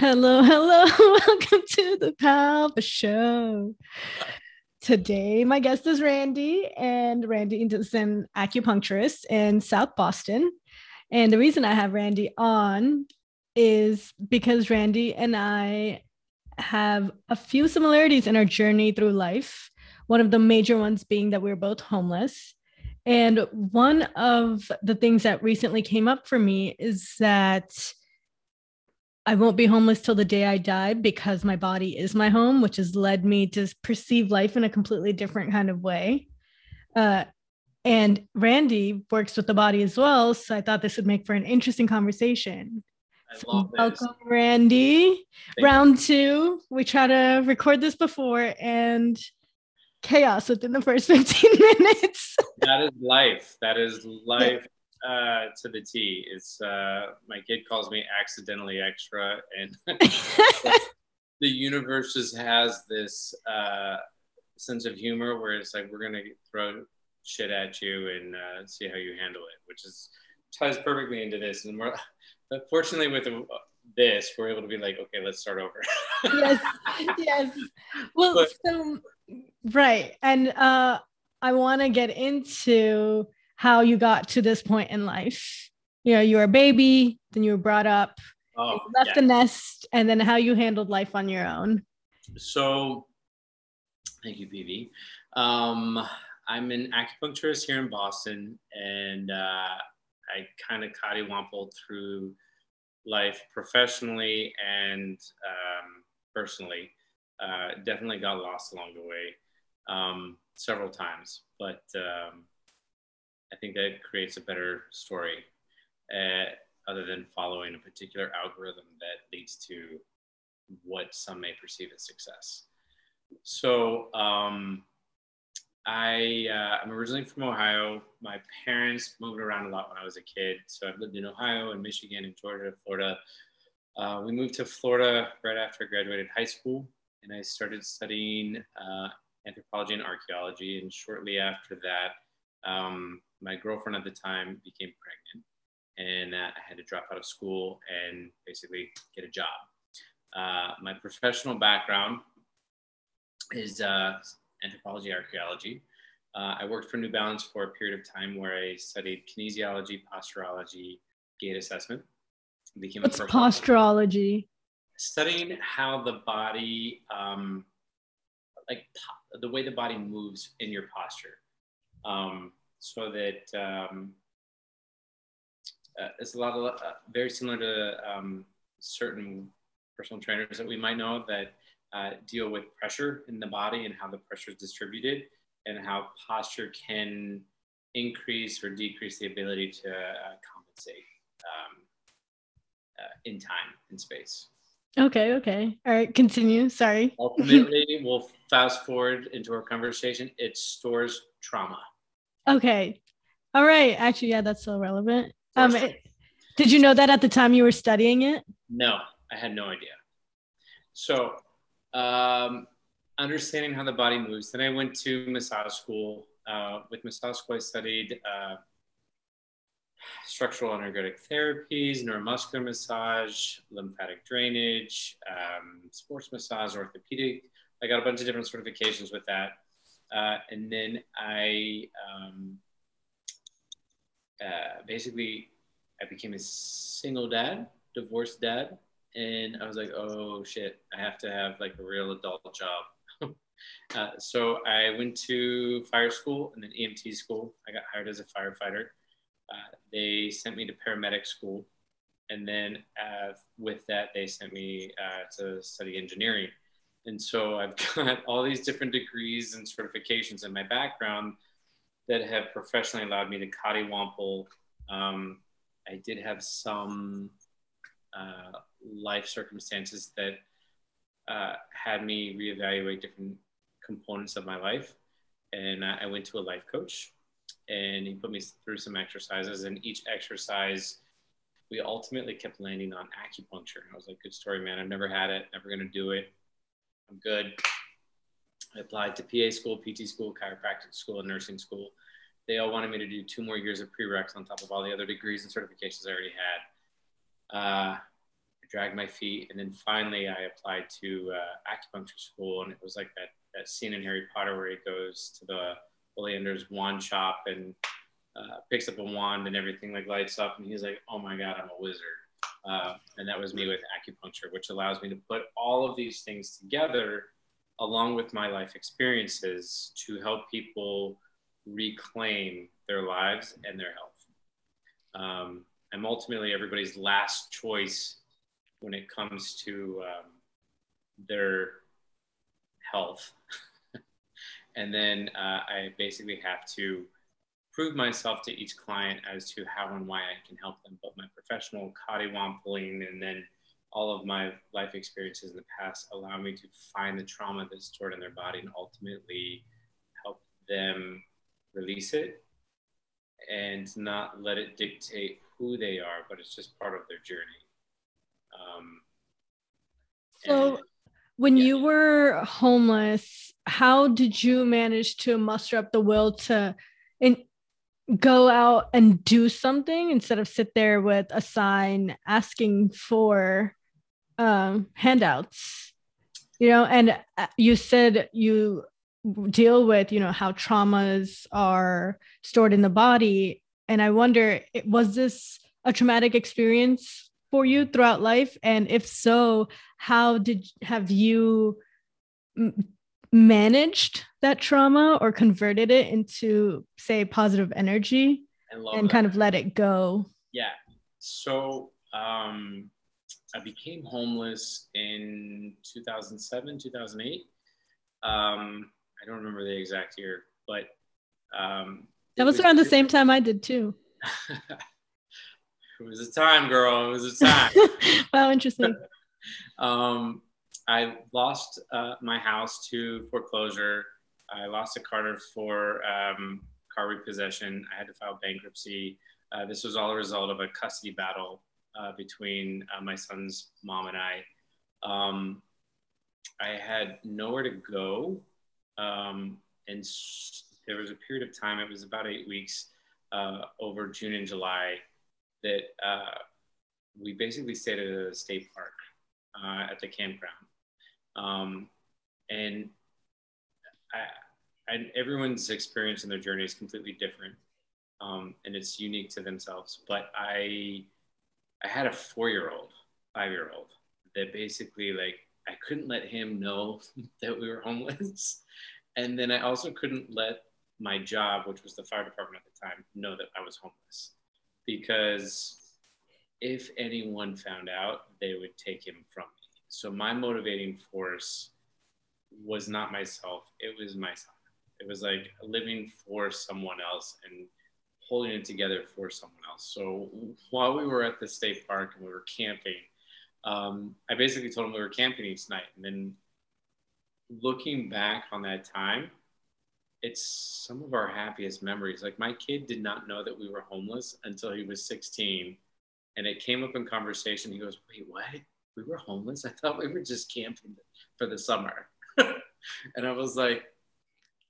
Hello, hello. Welcome to the Palve Show. Today, my guest is Randy, and Randy is an acupuncturist in South Boston. And the reason I have Randy on is because Randy and I have a few similarities in our journey through life. One of the major ones being that we we're both homeless. And one of the things that recently came up for me is that I won't be homeless till the day I die because my body is my home, which has led me to perceive life in a completely different kind of way. Uh, and Randy works with the body as well. So I thought this would make for an interesting conversation. So welcome, Randy. Thank Round two. We try to record this before and chaos within the first 15 minutes. that is life. That is life uh, to the T. It's uh, my kid calls me accidentally extra, and the universe just has this uh, sense of humor where it's like we're gonna throw shit at you and uh, see how you handle it, which is ties perfectly into this. And we're fortunately with this, we're able to be like, okay, let's start over. yes, yes. Well, but, so right, and uh, I want to get into how you got to this point in life. You know, you were a baby, then you were brought up, oh, left yeah. the nest, and then how you handled life on your own. So, thank you, PV. Um, I'm an acupuncturist here in Boston, and uh, I kind of cottywompled through life professionally and um, personally. Uh, definitely got lost along the way um, several times, but um, I think that creates a better story uh, other than following a particular algorithm that leads to what some may perceive as success. So um, I, uh, I'm originally from Ohio. My parents moved around a lot when I was a kid. So I've lived in Ohio and Michigan and Georgia, Florida. Uh, we moved to Florida right after I graduated high school, and I started studying uh, anthropology and archaeology. And shortly after that, um, my girlfriend at the time became pregnant and uh, I had to drop out of school and basically get a job. Uh, my professional background is uh, anthropology, archaeology. Uh, I worked for New Balance for a period of time where I studied kinesiology, posturology, gait assessment. Became What's posturology? Studying how the body, um, like po- the way the body moves in your posture. Um, so that um, uh, it's a lot of uh, very similar to um, certain personal trainers that we might know that uh, deal with pressure in the body and how the pressure is distributed and how posture can increase or decrease the ability to uh, compensate um, uh, in time and space. Okay, okay. All right, continue. Sorry. Ultimately, we'll fast forward into our conversation. It stores trauma. Okay. All right. Actually, yeah, that's so relevant. Um, it, did you know that at the time you were studying it? No, I had no idea. So, um, understanding how the body moves. Then I went to massage school. Uh, with massage school, I studied uh, structural energetic therapies, neuromuscular massage, lymphatic drainage, um, sports massage, orthopedic. I got a bunch of different certifications with that. Uh, and then I um, uh, basically I became a single dad, divorced dad, and I was like, oh shit, I have to have like a real adult job. uh, so I went to fire school and then EMT school. I got hired as a firefighter. Uh, they sent me to paramedic school, and then uh, with that they sent me uh, to study engineering. And so I've got all these different degrees and certifications in my background that have professionally allowed me to cottywomple. Um, I did have some uh, life circumstances that uh, had me reevaluate different components of my life. And I went to a life coach and he put me through some exercises. And each exercise, we ultimately kept landing on acupuncture. I was like, good story, man. I've never had it, never going to do it. I'm good. I applied to PA school, PT school, chiropractic school, and nursing school. They all wanted me to do two more years of prereqs on top of all the other degrees and certifications I already had. Uh, I dragged my feet. And then finally, I applied to uh, acupuncture school, and it was like that that scene in Harry Potter where he goes to the Ollier's wand shop and uh, picks up a wand and everything like lights up, and he's like, "Oh my God, I'm a wizard." Uh, and that was me with acupuncture, which allows me to put all of these things together along with my life experiences to help people reclaim their lives and their health. Um, I'm ultimately everybody's last choice when it comes to um, their health. and then uh, I basically have to prove myself to each client as to how and why I can help them. But my professional Kadiwampaling and then all of my life experiences in the past allow me to find the trauma that's stored in their body and ultimately help them release it and not let it dictate who they are, but it's just part of their journey. Um, so, and, when yeah. you were homeless, how did you manage to muster up the will to and go out and do something instead of sit there with a sign asking for um, handouts? You know, and uh, you said you deal with you know how traumas are stored in the body and i wonder was this a traumatic experience for you throughout life and if so how did have you managed that trauma or converted it into say positive energy and kind of let it go yeah so um i became homeless in 2007 2008 um I don't remember the exact year, but um, that was, was around the same time I did too. it was a time, girl. It was a time. wow, interesting. um, I lost uh, my house to foreclosure. I lost a car for um, car repossession. I had to file bankruptcy. Uh, this was all a result of a custody battle uh, between uh, my son's mom and I. Um, I had nowhere to go um, and there was a period of time, it was about eight weeks uh, over June and July, that uh, we basically stayed at a state park at the campground. Um, and I, I, everyone's experience and their journey is completely different. Um, and it's unique to themselves. But I, I had a four-year-old, five-year-old that basically like I couldn't let him know that we were homeless. And then I also couldn't let my job, which was the fire department at the time, know that I was homeless because if anyone found out, they would take him from me. So my motivating force was not myself, it was my son. It was like living for someone else and holding it together for someone else. So while we were at the state park and we were camping, um, I basically told him we were camping each night. And then looking back on that time, it's some of our happiest memories. Like my kid did not know that we were homeless until he was 16. And it came up in conversation. He goes, Wait, what? We were homeless? I thought we were just camping for the summer. and I was like,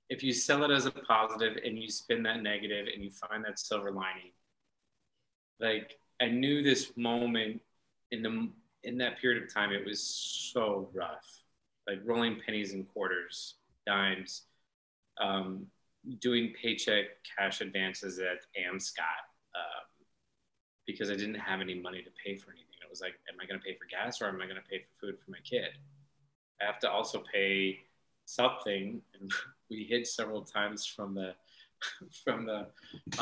if you sell it as a positive and you spin that negative and you find that silver lining, like I knew this moment in the in that period of time, it was so rough, like rolling pennies and quarters, dimes, um, doing paycheck cash advances at Amscot um, because I didn't have any money to pay for anything. Was like, am I going to pay for gas or am I going to pay for food for my kid? I have to also pay something, and we hid several times from the from the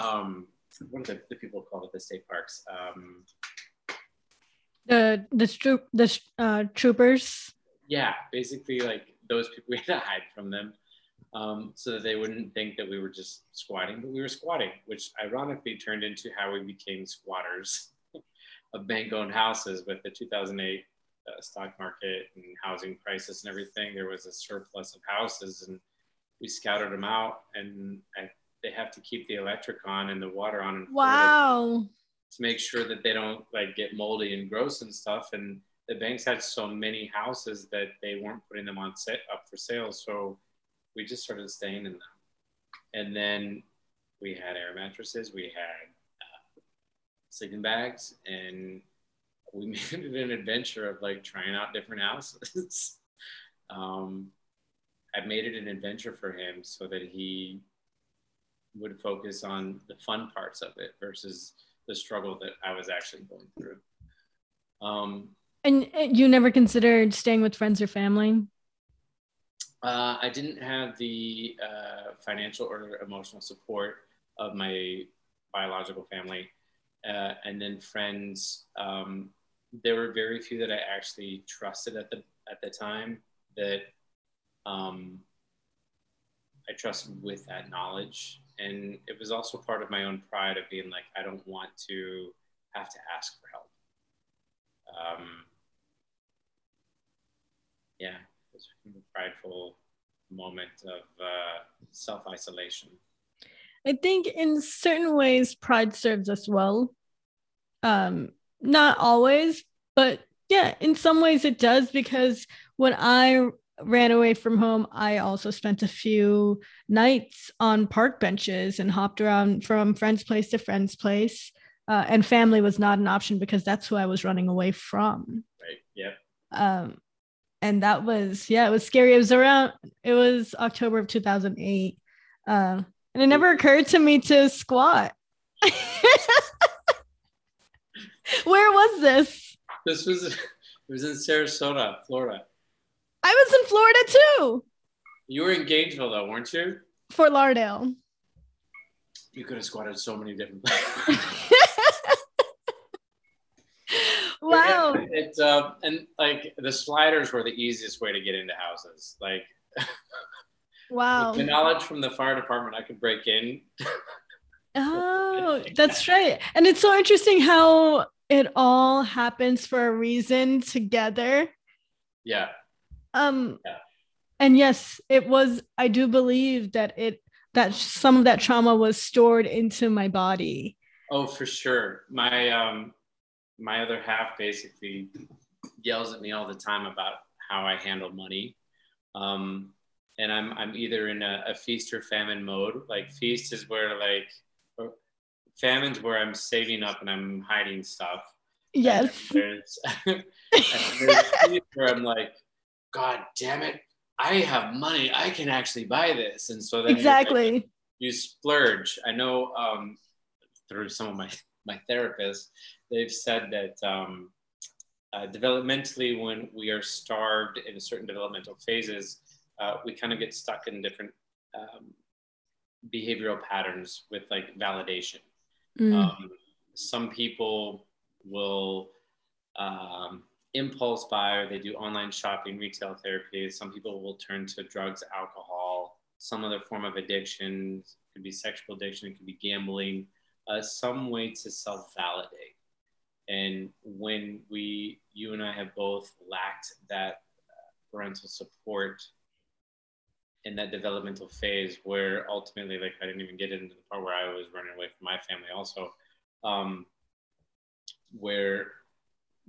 um, what do the, the people call it the state parks um, the the troop the uh, troopers. Yeah, basically like those people we had to hide from them, um, so that they wouldn't think that we were just squatting, but we were squatting, which ironically turned into how we became squatters of bank-owned houses with the 2008 uh, stock market and housing crisis and everything. There was a surplus of houses, and we scouted them out, and I, they have to keep the electric on and the water on. Wow to make sure that they don't like get moldy and gross and stuff. And the banks had so many houses that they weren't putting them on set up for sale. So we just started staying in them. And then we had air mattresses, we had sleeping bags, and we made it an adventure of like trying out different houses. um, I made it an adventure for him so that he would focus on the fun parts of it versus the struggle that I was actually going through. Um, and you never considered staying with friends or family? Uh, I didn't have the uh, financial or emotional support of my biological family. Uh, and then friends, um, there were very few that I actually trusted at the at the time that um, I trusted with that knowledge. And it was also part of my own pride of being like, I don't want to have to ask for help. Um, yeah, it was a prideful moment of uh, self isolation. I think in certain ways, pride serves us well. Um, not always, but yeah, in some ways it does because when I ran away from home, I also spent a few nights on park benches and hopped around from friend's place to friend's place. Uh, and family was not an option because that's who I was running away from. Right. Yeah. Um, and that was yeah, it was scary. It was around it was October of 2008, uh, and it never occurred to me to squat. Where was this? This was it was in Sarasota, Florida. I was in Florida too. You were in Gainesville though, weren't you? Fort Lauderdale. You could have squatted so many different places. wow. It's uh, and like the sliders were the easiest way to get into houses. Like wow. the knowledge from the fire department, I could break in. oh, that's right. And it's so interesting how it all happens for a reason together. Yeah. Um Yeah. and yes, it was I do believe that it that some of that trauma was stored into my body. Oh, for sure. My um my other half basically yells at me all the time about how I handle money. Um and I'm I'm either in a, a feast or famine mode. Like feast is where like famine's where I'm saving up and I'm hiding stuff. Yes. And there's, there's where I'm like, God damn it, I have money. I can actually buy this. And so then Exactly. you splurge. I know um, through some of my my therapists, they've said that um, uh, developmentally, when we are starved in certain developmental phases, uh, we kind of get stuck in different um, behavioral patterns with like validation. Mm. Um, some people will um, impulse buy or they do online shopping, retail therapy. Some people will turn to drugs, alcohol, some other form of addiction. It could be sexual addiction, it could be gambling, uh, some way to self validate. And when we, you and I have both lacked that uh, parental support in that developmental phase, where ultimately, like, I didn't even get into the part where I was running away from my family, also, um, where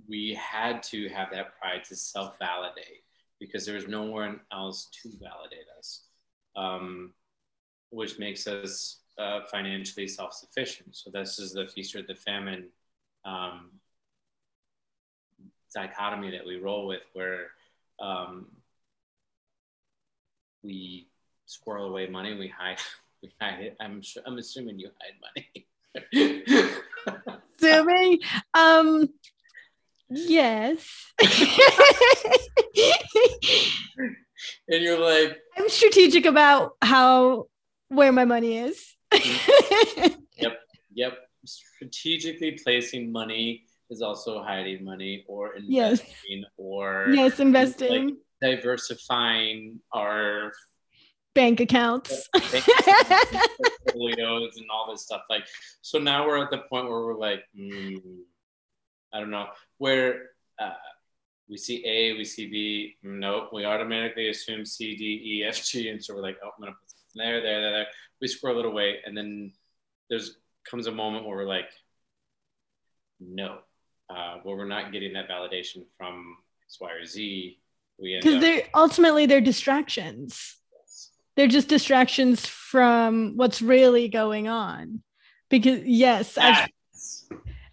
we had to have that pride to self validate because there was no one else to validate us, um, which makes us uh, financially self sufficient. So, this is the feast or the famine um, dichotomy that we roll with, where um, we squirrel away money, we hide, we hide it. I'm, sure, I'm assuming you hide money. Assuming, um, yes. and you're like, I'm strategic about how where my money is. yep, yep. Strategically placing money is also hiding money or Yes. investing or yes, investing, like diversifying our bank accounts. bank portfolios and all this stuff. Like, so now we're at the point where we're like, hmm, I don't know, where uh, we see A, we see B, nope, we automatically assume C, D, E, F, G, and so we're like, oh, I'm gonna put there, there, there, there. We scroll it away, and then there's comes a moment where we're like, no, uh, where we're not getting that validation from X, Y, or Z. Because up they're ultimately they're distractions. They're just distractions from what's really going on. Because yes, I've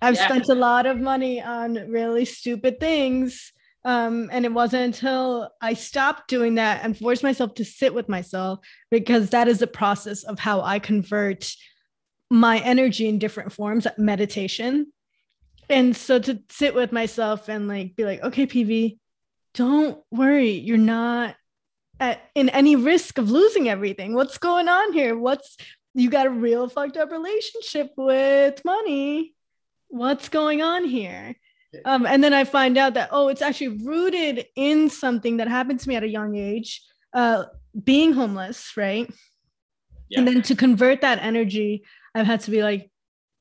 I've spent a lot of money on really stupid things. Um, and it wasn't until I stopped doing that and forced myself to sit with myself because that is the process of how I convert my energy in different forms, meditation. And so to sit with myself and like be like, okay, PV, don't worry, you're not at, in any risk of losing everything. What's going on here? What's you got a real fucked up relationship with money? What's going on here? Um, and then I find out that oh, it's actually rooted in something that happened to me at a young age, uh, being homeless, right? Yeah. And then to convert that energy, I've had to be like,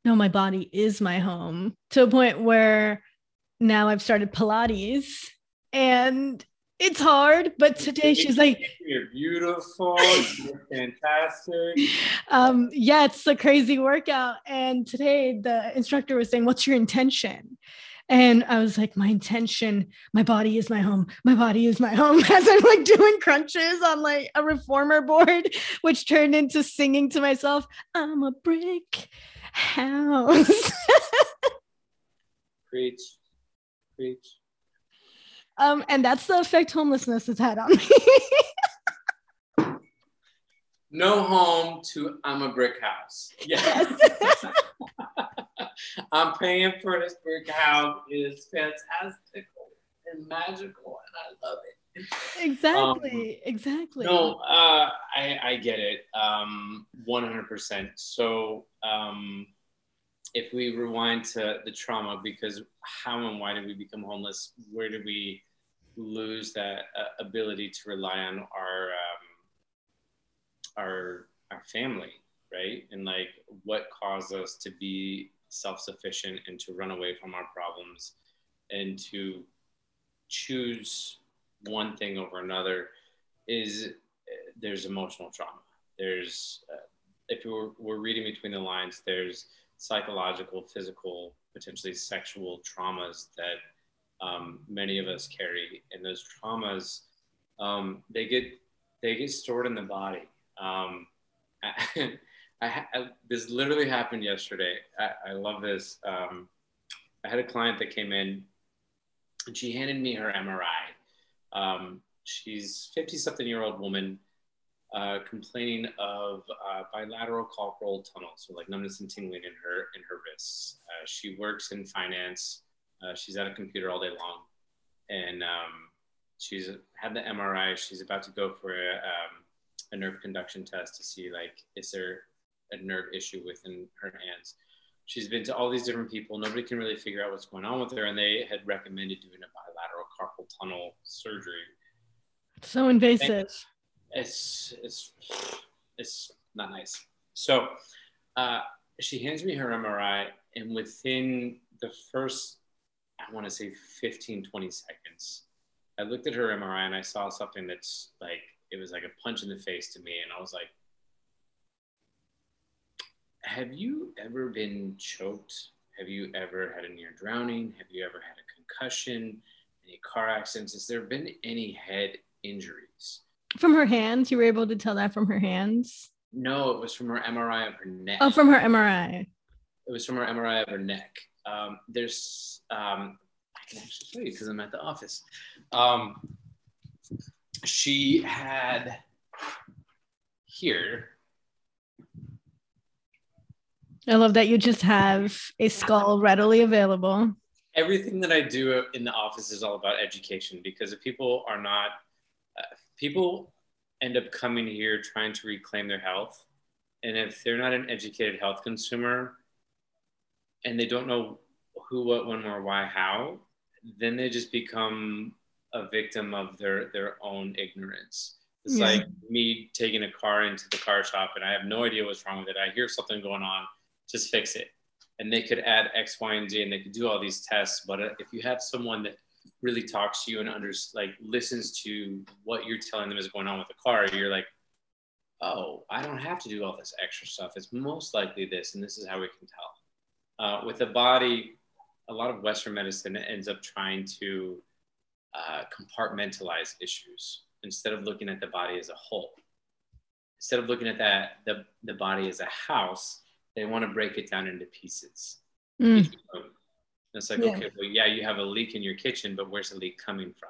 no, my body is my home to a point where now I've started Pilates and it's hard. But today she's like, You're beautiful. You're fantastic. um, yeah, it's a crazy workout. And today the instructor was saying, What's your intention? And I was like, My intention, my body is my home. My body is my home. As I'm like doing crunches on like a reformer board, which turned into singing to myself, I'm a brick house. Preach. Preach. Um, and that's the effect homelessness has had on me. No home to I'm a brick house. Yes. I'm paying for this brick house. It is fantastical and magical, and I love it. exactly. exactly. No, uh, I, I get it. Um, 100%. So, um, if we rewind to the trauma, because how and why did we become homeless? Where did we lose that uh, ability to rely on our um, our our family, right? And like, what caused us to be self-sufficient and to run away from our problems, and to choose one thing over another is uh, there's emotional trauma. There's, uh, if we're, we're reading between the lines, there's psychological, physical, potentially sexual traumas that um, many of us carry, and those traumas um, they get they get stored in the body. Um, I, I, this literally happened yesterday. I, I love this. Um, I had a client that came in, and she handed me her MRI. Um, she's 50 something year old woman uh, complaining of uh, bilateral carpal tunnel, so like numbness and tingling in her in her wrists. Uh, she works in finance. Uh, she's at a computer all day long, and um, she's had the MRI. She's about to go for a, um, a nerve conduction test to see like is there a nerve issue within her hands. She's been to all these different people. Nobody can really figure out what's going on with her, and they had recommended doing a bilateral carpal tunnel surgery. So invasive. It's it's it's not nice. So uh, she hands me her MRI, and within the first, I want to say 15, 20 seconds, I looked at her MRI and I saw something that's like it was like a punch in the face to me, and I was like, "Have you ever been choked? Have you ever had a near drowning? Have you ever had a concussion? Any car accidents? Has there been any head injuries?" From her hands, you were able to tell that from her hands. No, it was from her MRI of her neck. Oh, from her MRI. it was from her MRI of her neck. Um, there's, um, I can actually show you because I'm at the office. Um, she had here. I love that you just have a skull readily available. Everything that I do in the office is all about education because if people are not, uh, people end up coming here trying to reclaim their health. And if they're not an educated health consumer and they don't know who, what, when, where, why, how, then they just become a victim of their, their own ignorance. It's Yeah. like me taking a car into the car shop and I have no idea what's wrong with it. I hear something going on, just fix it. And they could add X, Y, and Z and they could do all these tests. But uh, if you have someone that really talks to you and under like listens to what you're telling them is going on with the car, you're like, oh, I don't have to do all this extra stuff. It's most likely this, and this is how we can tell. Uh, with the body, a lot of Western medicine ends up trying to uh, compartmentalize issues instead of looking at the body as a whole. Instead of looking at that the, the body as a house, they want to break it down into pieces. Mm. It's like, Yeah. okay, well, yeah, you have a leak in your kitchen, but where's the leak coming from?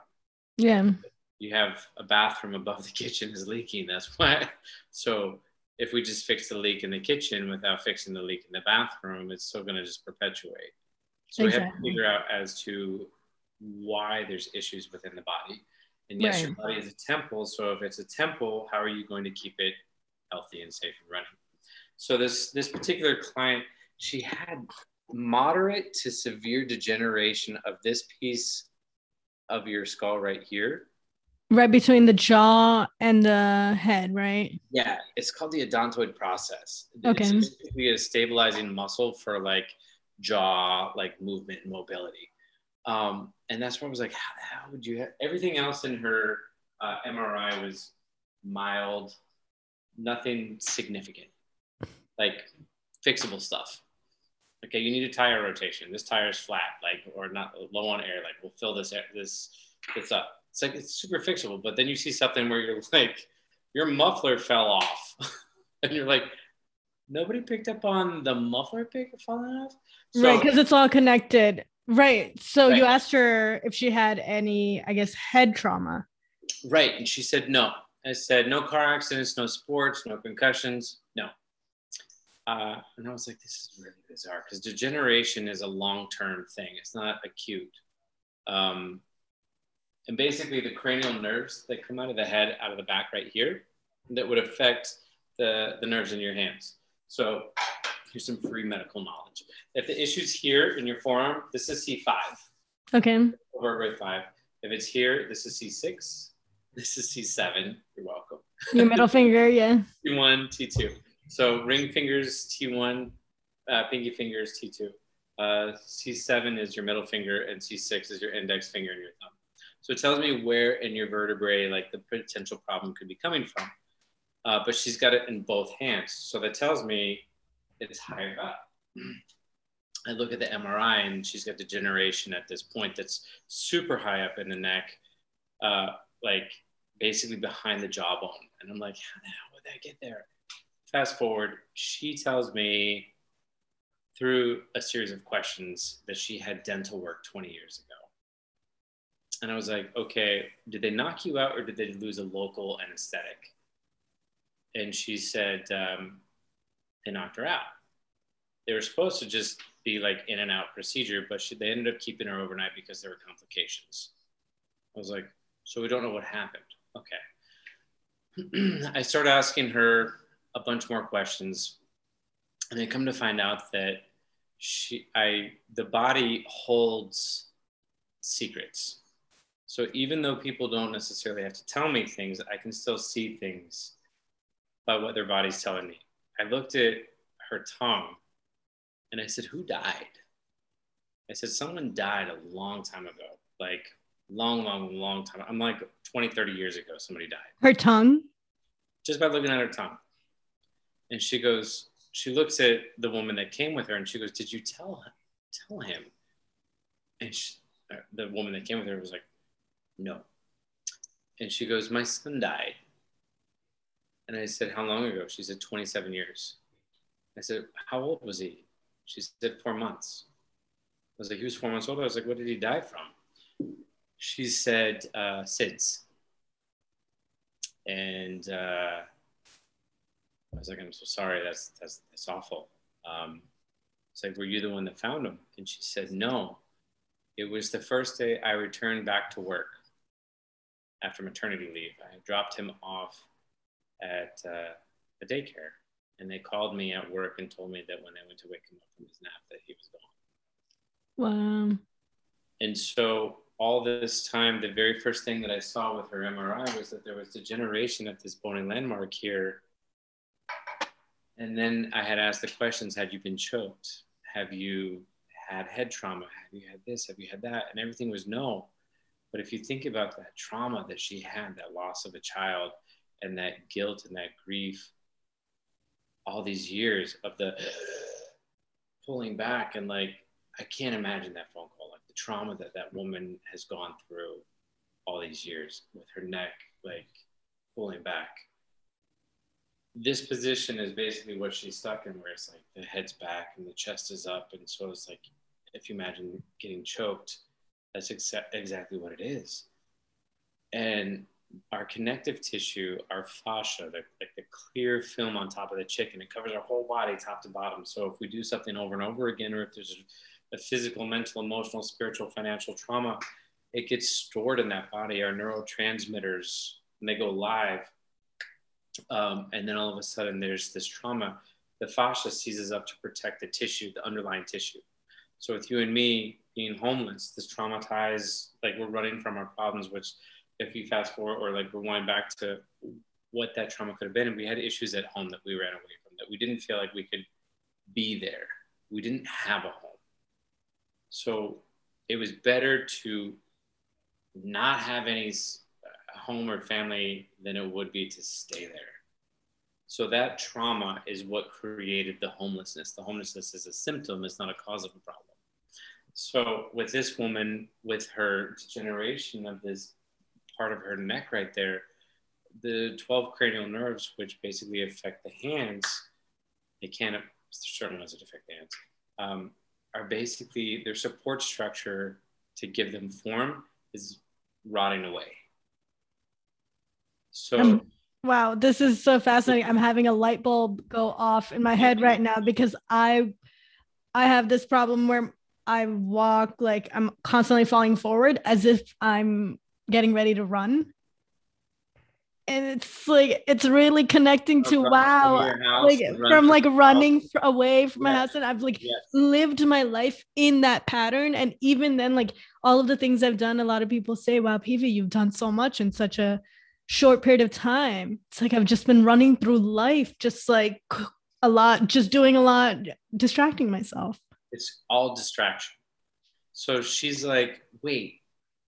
Yeah. You have a bathroom above the kitchen is leaking. That's why. So if we just fix the leak in the kitchen without fixing the leak in the bathroom, it's still going to just perpetuate. So we have to figure out as to why there's issues within the body. And yes, your body is a temple. So if it's a temple, how are you going to keep it healthy and safe and running? So this this particular client, she had moderate to severe degeneration of this piece of your skull right here. Right between the jaw and the head, right? Yeah, it's called the odontoid process. Okay. It's basically a stabilizing muscle for like jaw, like movement and mobility. Um, and that's where I was like, how, how would you have everything else in her uh, MRI was mild, nothing significant, like fixable stuff. Okay, you need a tire rotation. This tire is flat, like or not low on air. Like we'll fill this air, this it's up. It's like it's super fixable. But then you see something where you're like, your muffler fell off, and you're like, nobody picked up on the muffler pick falling off. So, right, because it's all connected. Right. So you asked her if she had any, I guess, head trauma. Right. And she said no. I said no car accidents, no sports, no concussions, no. Uh, and I was like, this is really bizarre because degeneration is a long term thing, it's not acute. Um, and basically, the cranial nerves that come out of the head, out of the back right here, that would affect the, the nerves in your hands. So here's some free medical knowledge. If the issue's here in your forearm, this is C5 Okay. vertebrae five. If it's here, this is C6. This is C7. You're welcome. Your middle finger, yeah. T1, T2. So ring fingers, T1, uh, pinky fingers, T2. Uh, C7 is your middle finger, and C6 is your index finger and your thumb. So it tells me where in your vertebrae, like the potential problem could be coming from. Uh, but she's got it in both hands. So that tells me it's higher up. I look at the MRI and she's got degeneration at this point that's super high up in the neck, uh, like basically behind the jawbone. And I'm like, how the hell would that get there? Fast forward, she tells me through a series of questions that she had dental work 20 years ago. And I was like, okay, did they knock you out or did they lose a local anesthetic? And she said, um, they knocked her out. They were supposed to just be like in and out procedure, but she, they ended up keeping her overnight because there were complications. I was like, so we don't know what happened. Okay. I started asking her a bunch more questions, and I come to find out that she, I, the body holds secrets. So even though people don't necessarily have to tell me things, I can still see things by what their body's telling me. I looked at her tongue and I said, Who died? I said, Someone died a long time ago, like long, long, long time. I'm like 20, 30 years ago, somebody died Her tongue. just by looking at her tongue. And she goes, she looks at the woman that came with her and she goes, Did you tell tell him? And she, uh, the woman that came with her was like, No. And she goes, My son died. And I said, How long ago? She said, 27 years. I said, How old was he? She said, Four months. I was like, He was four months old. I was like, What did he die from? She said, uh, SIDS. And uh, I was like, I'm so sorry. That's that's that's awful. Um, it's like, were you the one that found him? And she said, no. It was the first day I returned back to work after maternity leave. I dropped him off at uh, a daycare, and they called me at work and told me that when they went to wake him up from his nap, that he was gone. Wow. And so all this time, the very first thing that I saw with her MRI was that there was degeneration at this bony landmark here. And then I had asked the questions Had you been choked? Have you had head trauma? Have you had this? Have you had that? And everything was no. But if you think about that trauma that she had, that loss of a child, and that guilt and that grief, all these years of the pulling back and like, I can't imagine that phone call, like the trauma that that woman has gone through all these years with her neck like pulling back. this position is basically what she's stuck in, where it's like the head's back and the chest is up. And so it's like, if you imagine getting choked, that's exa- exactly what it is. And our connective tissue, our fascia, the, like the clear film on top of the chicken, it covers our whole body top to bottom. So if we do something over and over again, or if there's a physical, mental, emotional, spiritual, financial trauma, it gets stored in that body. Our neurotransmitters, and they go live. Um, and then all of a sudden, there's this trauma. The fascia seizes up to protect the tissue, the underlying tissue. So with you and me being homeless, this traumatized, like we're running from our problems, which if you fast forward or like rewind back to what that trauma could have been, and we had issues at home that we ran away from, that we didn't feel like we could be there. We didn't have a home. So it was better to not have any uh, home or family than it would be to stay there. So that trauma is what created the homelessness. The homelessness is a symptom, it's not a cause of a problem. So with this woman, with her degeneration of this part of her neck right there, the 12 cranial nerves, which basically affect the hands, they can't, certain ones that affect the hands, um, are basically their support structure to give them form is rotting away. So, um, wow, this is so fascinating. I'm having a light bulb go off in my head right now because I, I have this problem where I walk like I'm constantly falling forward as if I'm getting ready to run. And it's like it's really connecting to wow like from like running away from yes. my house and i've like yes. lived my life in that pattern. And even then like all of the things i've done a lot of people say wow pv you've done so much in such a short period of time. It's like i've just been running through life just like a lot just doing a lot distracting myself it's all distraction so she's like wait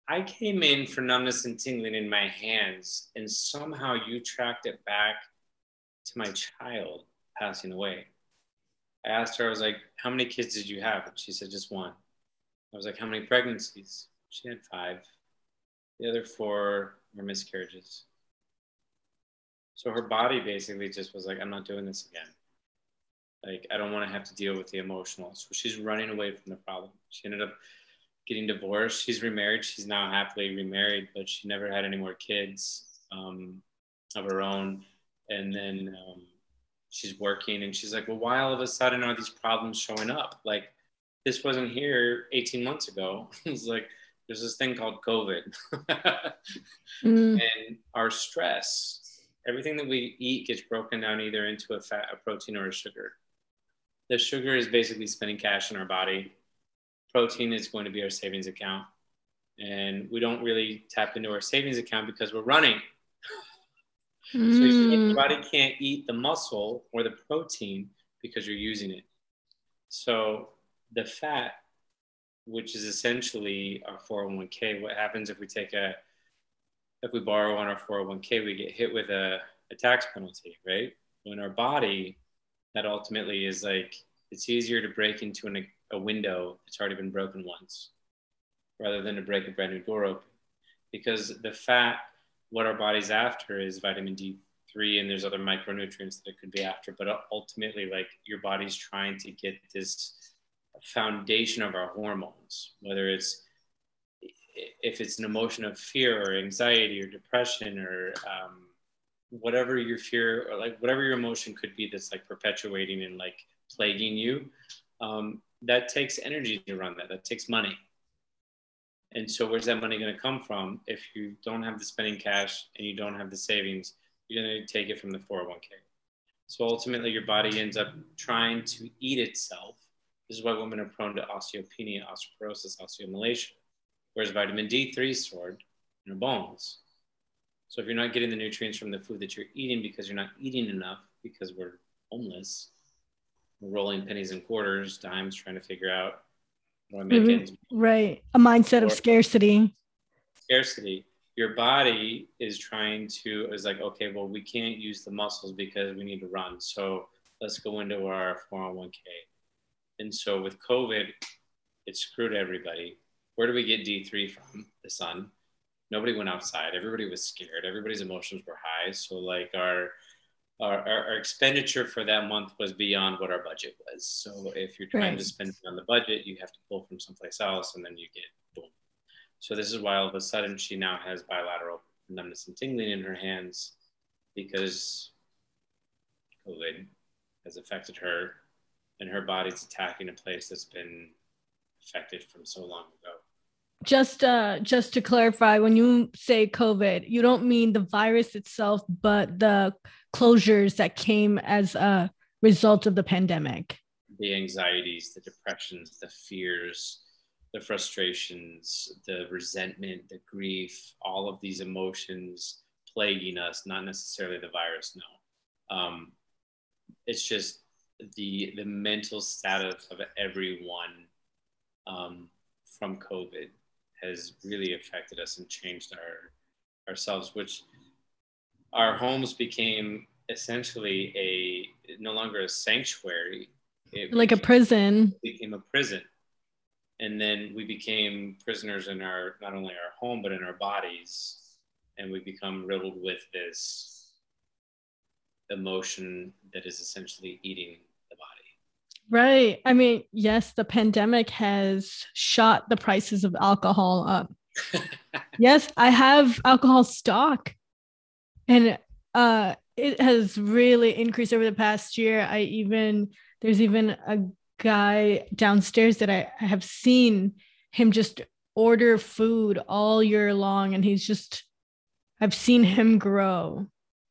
I came in for numbness and tingling in my hands, and somehow you tracked it back to my child passing away. I asked her, I was like, How many kids did you have? And she said, Just one. I was like, How many pregnancies? She had five. The other four were miscarriages. So her body basically just was like, I'm not doing this again. Like, I don't want to have to deal with the emotional. So she's running away from the problem. She ended up getting divorced. She's remarried. She's now happily remarried, but she never had any more kids um, of her own. And then um, she's working, and she's like, "Well, why all of a sudden are these problems showing up? Like, this wasn't here 18 months ago." it's like there's this thing called COVID, mm. and our stress. Everything that we eat gets broken down either into a fat, a protein, or a sugar. The sugar is basically spending cash in our body protein is going to be our savings account. And we don't really tap into our savings account because we're running. Mm. So your hmm. body can't eat the muscle or the protein because you're using it. So the fat, which is essentially our 401k, what happens if we take a, if we borrow on our 401k, we get hit with a, a tax penalty, right? When our body, that ultimately is like, it's easier to break into an a window that's already been broken once rather than to break a brand new door open. Because the fat, what our body's after is vitamin D3, and there's other micronutrients that it could be after. But ultimately, like your body's trying to get this foundation of our hormones, whether it's if it's an emotion of fear or anxiety or depression or um, whatever your fear or like whatever your emotion could be that's like perpetuating and like plaguing you um, that takes energy to run that. That takes money. And so, where's that money going to come from if you don't have the spending cash and you don't have the savings? You're going to take it from the 401k. So ultimately, your body ends up trying to eat itself. This is why women are prone to osteopenia, osteoporosis, osteomalacia. Whereas vitamin D3 is stored in our bones. So if you're not getting the nutrients from the food that you're eating because you're not eating enough because we're homeless, rolling pennies and quarters, dimes, trying to figure out what I make mm-hmm. Right. A mindset or of scarcity. Scarcity. Your body is trying to is like, okay, well, we can't use the muscles because we need to run. So let's go into our 401k. And so with COVID, it screwed everybody. Where do we get D3 from? The sun. Nobody went outside. Everybody was scared. Everybody's emotions were high. So like our our, our, our, expenditure for that month was beyond what our budget was. So if you're trying Right. to spend on the budget, you have to pull from someplace else, and then you get boom. So this is why all of a sudden she now has bilateral numbness and tingling in her hands because COVID has affected her, and her body's attacking a place that's been affected from so long ago. Just uh just to clarify, when you say COVID, you don't mean the virus itself, but the closures that came as a result of the pandemic. the anxieties, the depressions, the fears, the frustrations, the resentment, the grief, all of these emotions plaguing us, not necessarily the virus, no. Um, it's just the, the mental status of everyone um, from COVID has really affected us and changed our ourselves, which our homes became essentially a no longer a sanctuary. It Like a prison. became a prison. And then we became prisoners in our not only our home but in our bodies. And we become riddled with this emotion that is essentially eating Right. I mean, yes, the pandemic has shot the prices of alcohol up. Yes, I have alcohol stock. And uh it has really increased over the past year. I even there's even a guy downstairs that I, I have seen him just order food all year long and he's just I've seen him grow.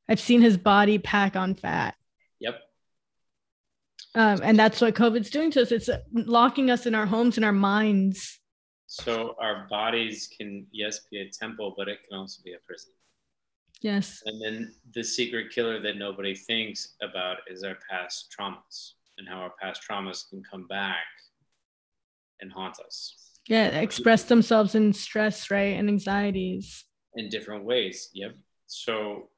I've seen his body pack on fat. Um, and that's what COVID's doing to us. It's locking us in our homes and our minds. so our bodies can yes be a temple but it can also be a prison Yes. and then the secret killer that nobody thinks about is our past traumas and how our past traumas can come back and haunt us Yeah. Express themselves in stress, right? And anxieties. in different ways. Yep. So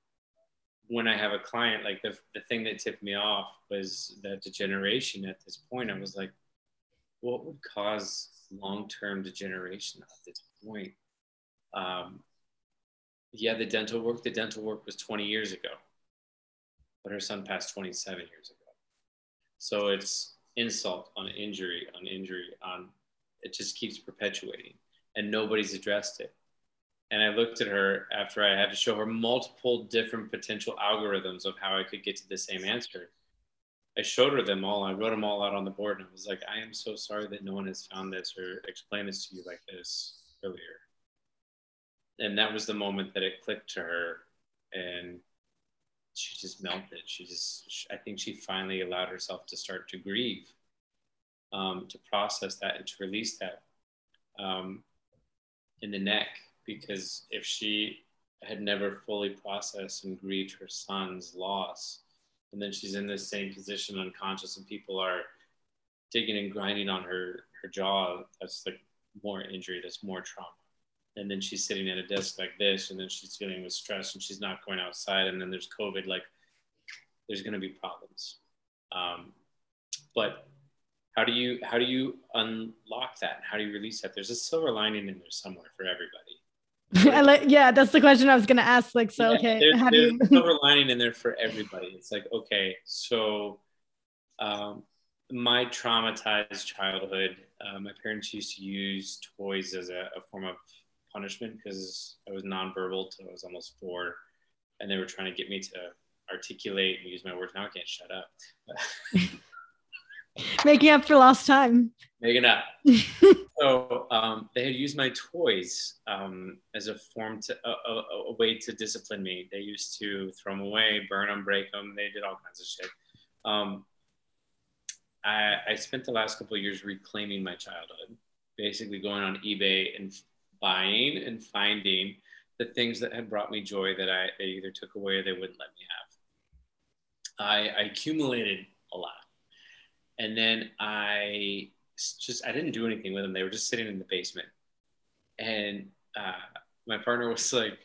when I have a client, like the, the thing that tipped me off was that degeneration at this point. I was like, what would cause long term degeneration at this point? Um, yeah, the dental work, the dental work was 20 years ago, but her son passed 27 years ago. So it's insult on injury on injury on it just keeps perpetuating and nobody's addressed it and I looked at her after I had to show her multiple different potential algorithms of how I could get to the same answer. I showed her them all. I wrote them all out on the board, and I was like, "I am so sorry that no one has found this or explained this to you like this earlier." And that was the moment that it clicked to her, and she just melted. She just, I think she finally allowed herself to start to grieve, um, to process that, and to release that um, in the neck because if she had never fully processed and grieved her son's loss, and then she's in this same position unconscious, and people are digging and grinding on her her jaw, that's like more injury, that's more trauma. And then she's sitting at a desk like this, and then she's dealing with stress, and she's not going outside, and then there's COVID. Like, there's going to be problems. Um, but how do you how do you unlock that? How do you release that? There's a silver lining in there somewhere for everybody. Like, yeah, that's the question I was gonna ask. Like, so Yeah, okay, there's, how do there's you? a silver lining in there for everybody. It's like, okay, so um, my traumatized childhood, uh, my parents used to use toys as a, a form of punishment because I was nonverbal till I was almost four, and they were trying to get me to articulate and use my words. Now I can't shut up. Making up for lost time. Making up. so um, they had used my toys um, as a form to a, a, a way to discipline me. They used to throw them away, burn them, break them. They did all kinds of shit. Um, I, I spent the last couple of years reclaiming my childhood, basically going on eBay and buying and finding the things that had brought me joy that I they either took away or they wouldn't let me have. I, I accumulated a lot, and then I just I didn't do anything with them. They were just sitting in the basement, and uh, my partner was like,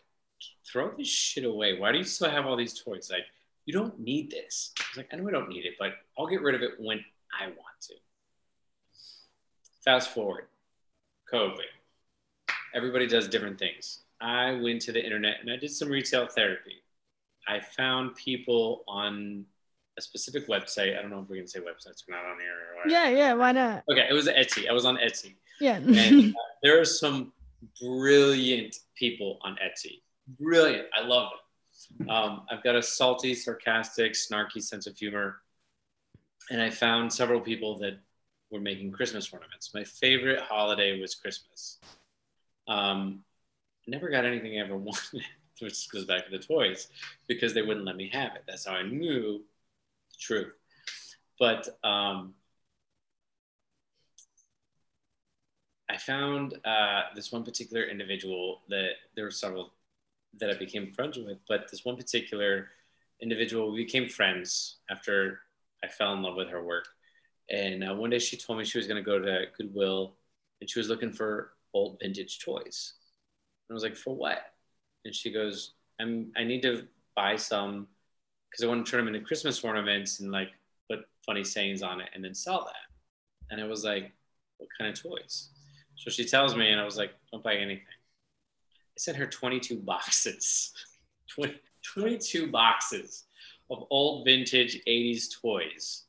"Throw this shit away. Why do you still have all these toys? Like, you don't need this." I was like, "I know I don't need it, but I'll get rid of it when I want to." Fast forward, COVID. Everybody does different things. I went to the internet and I did some retail therapy. I found people on a specific website. I don't know if we're gonna say websites. We're not on here. Or Yeah, yeah, why not? Okay, it was Etsy. I was on Etsy, Yeah. and uh, there are some brilliant people on Etsy. Brilliant. I love them. Um, I've got a salty, sarcastic, snarky sense of humor, and I found several people that were making Christmas ornaments. My favorite holiday was Christmas. Um, I never got anything I ever wanted, which goes back to the toys, because they wouldn't let me have it. That's how I knew truth. But um, I found uh, this one particular individual that there were several that I became friends with, but this one particular individual, we became friends after I fell in love with her work. And uh, one day she told me she was going to go to Goodwill and she was looking for old vintage toys. And I was like, for what? And she goes, I'm, I need to buy some because I want to turn them into Christmas ornaments and like put funny sayings on it and then sell that. And it was like, what kind of toys? So she tells me, and I was like, don't buy anything. I sent her 22 boxes, 20, 22 boxes of old vintage 80s toys.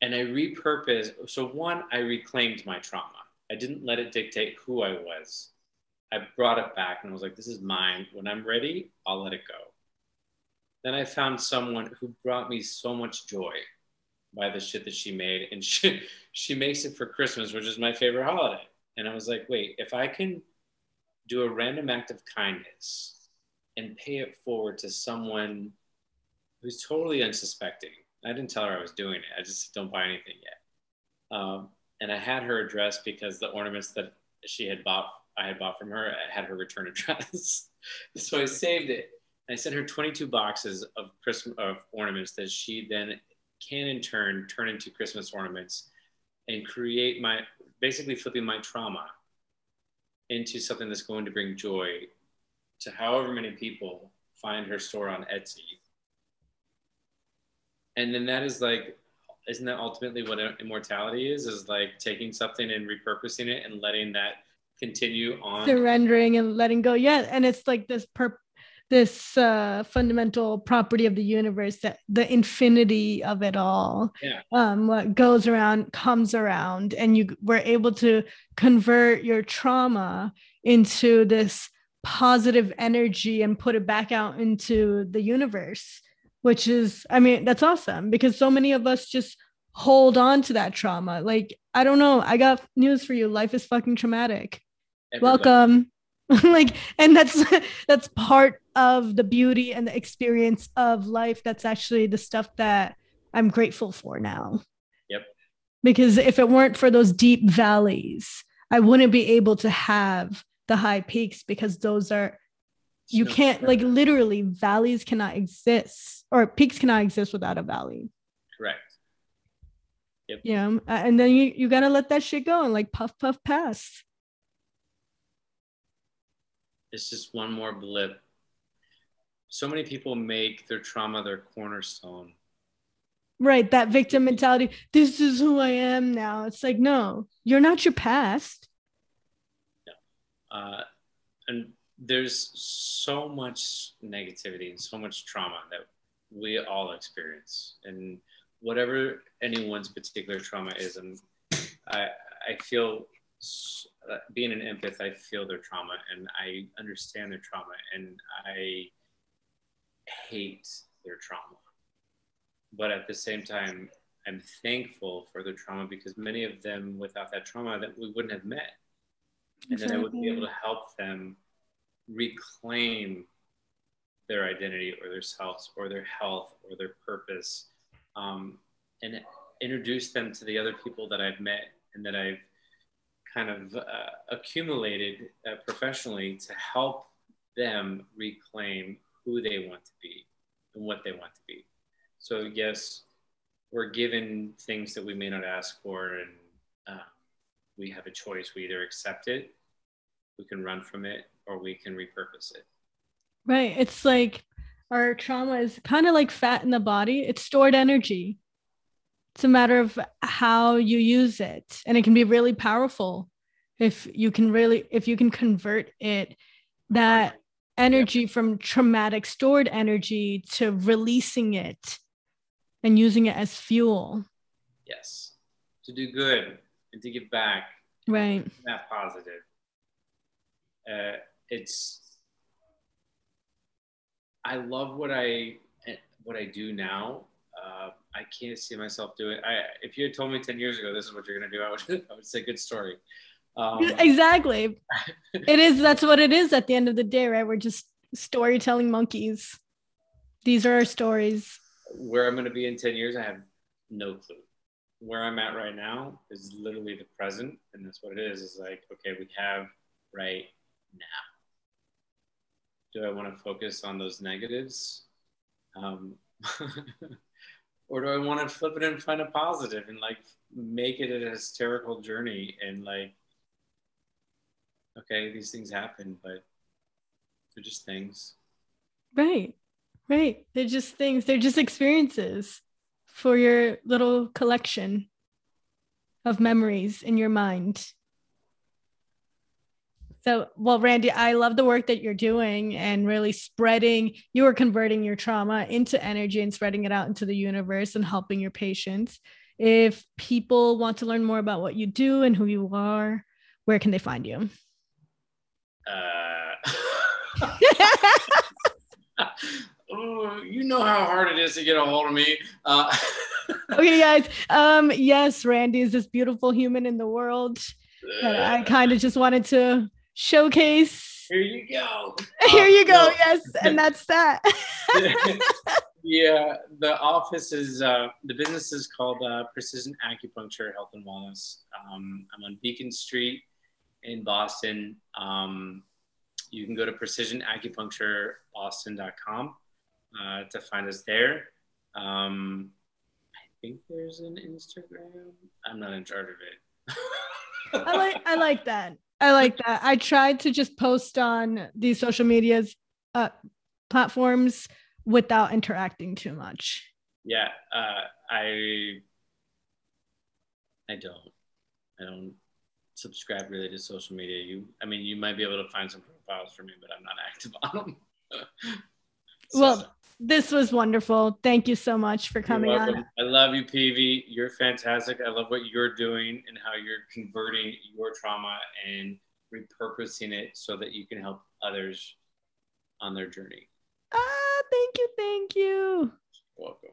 And I repurposed. So, one, I reclaimed my trauma. I didn't let it dictate who I was. I brought it back and I was like, this is mine. When I'm ready, I'll let it go. Then I found someone who brought me so much joy by the shit that she made. And she, she makes it for Christmas, which is my favorite holiday. And I was like, wait, if I can do a random act of kindness and pay it forward to someone who's totally unsuspecting, I didn't tell her I was doing it. I just don't buy anything yet. Um, and I had her address because the ornaments that she had bought, I had bought from her, I had her return address. so I saved it. I sent her 22 boxes of Christmas of ornaments that she then can in turn turn into Christmas ornaments and create my basically flipping my trauma into something that's going to bring joy to however many people find her store on Etsy. And then that is like, isn't that ultimately what immortality is? Is like taking something and repurposing it and letting that continue on. Surrendering and letting go. Yeah. And it's like this per this uh, fundamental property of the universe that the infinity of it all Yeah. um, what goes around comes around and you were able to convert your trauma into this positive energy and put it back out into the universe which is i mean that's awesome because so many of us just hold on to that trauma like i don't know i got news for you life is fucking traumatic Everybody- welcome. Like and that's that's part of the beauty and the experience of life. That's actually the stuff that i'm grateful for now. Yep. because if it weren't for those deep valleys i wouldn't be able to have the high peaks because those are you No, can't like literally valleys cannot exist or peaks cannot exist without a valley. Correct. yep. yeah um, and then you, you gotta let that shit go and like puff puff pass It's just one more blip. So many people make their trauma their cornerstone. Right, that victim mentality. This is who I am now. It's like, no, you're not your past. Uh, and there's so much negativity and so much trauma that we all experience. And whatever anyone's particular trauma is, and I, I feel being an empath, I feel their trauma and I understand their trauma and I hate their trauma. But at the same time, I'm thankful for their trauma because many of them, without that trauma, that we wouldn't have met and then I would be able to help them reclaim their identity or their selves or their health or their purpose um, and introduce them to the other people that I've met and that I've kind of uh, accumulated uh, professionally to help them reclaim who they want to be and what they want to be. So, yes, we're given things that we may not ask for and uh, we have a choice. We either accept it, we can run from it, or we can repurpose it. Right. It's like our trauma is kind of like fat in the body, it's stored energy. It's a matter of how you use it. And it can be really powerful if you can really, if you can convert it that energy from traumatic stored energy to releasing it and using it as fuel. Yes. To do good and to give back. Right. That positive. Uh, it's I love what I what I do now. Uh, I can't see myself doing. I if you had told me ten years ago this is what you're gonna do, I would I would say good story. Um, exactly. it is. That's what it is. At the end of the day, right? We're just storytelling monkeys. These are our stories. Where I'm gonna be in ten years, I have no clue. Where I'm at right now is literally the present, and that's what it is. Is like okay, we have right now do I want to focus on those negatives? Um, or do I want to flip it and find a positive and like make it a hysterical journey and like, okay, these things happen, but they're just things. Right, right. They're just things, they're just experiences for your little collection of memories in your mind. So, well, Randy, I love the work that you're doing and really spreading, you are converting your trauma into energy and spreading it out into the universe and helping your patients. If people want to learn more about what you do and who you are, where can they find you? Uh, oh, you know how hard it is to get a hold of me. Uh, okay, guys. Um, yes, Randy is this beautiful human in the world. I kind of just wanted to showcase. Here you go. Here you go. Uh, yes, and that's that. yeah, the office is uh, the business is called uh, Precision Acupuncture Health and Wellness. Um, I'm on Beacon Street in Boston. Um, you can go to precisionacupunctureboston.com uh, to find us there. Um, I think there's an Instagram. I'm not in charge of it. I like I like that. I like that. I tried to just post on these social medias uh, platforms without interacting too much. Yeah, uh, I I don't. I don't subscribe really to social media. You, I mean, you might be able to find some profiles for me, but I'm not active on them. so, well, this was wonderful. Thank you so much for coming on. I love you, PV. You're fantastic. I love what you're doing and how you're converting your trauma and repurposing it so that you can help others on their journey. Ah, thank you. Thank you. You're welcome.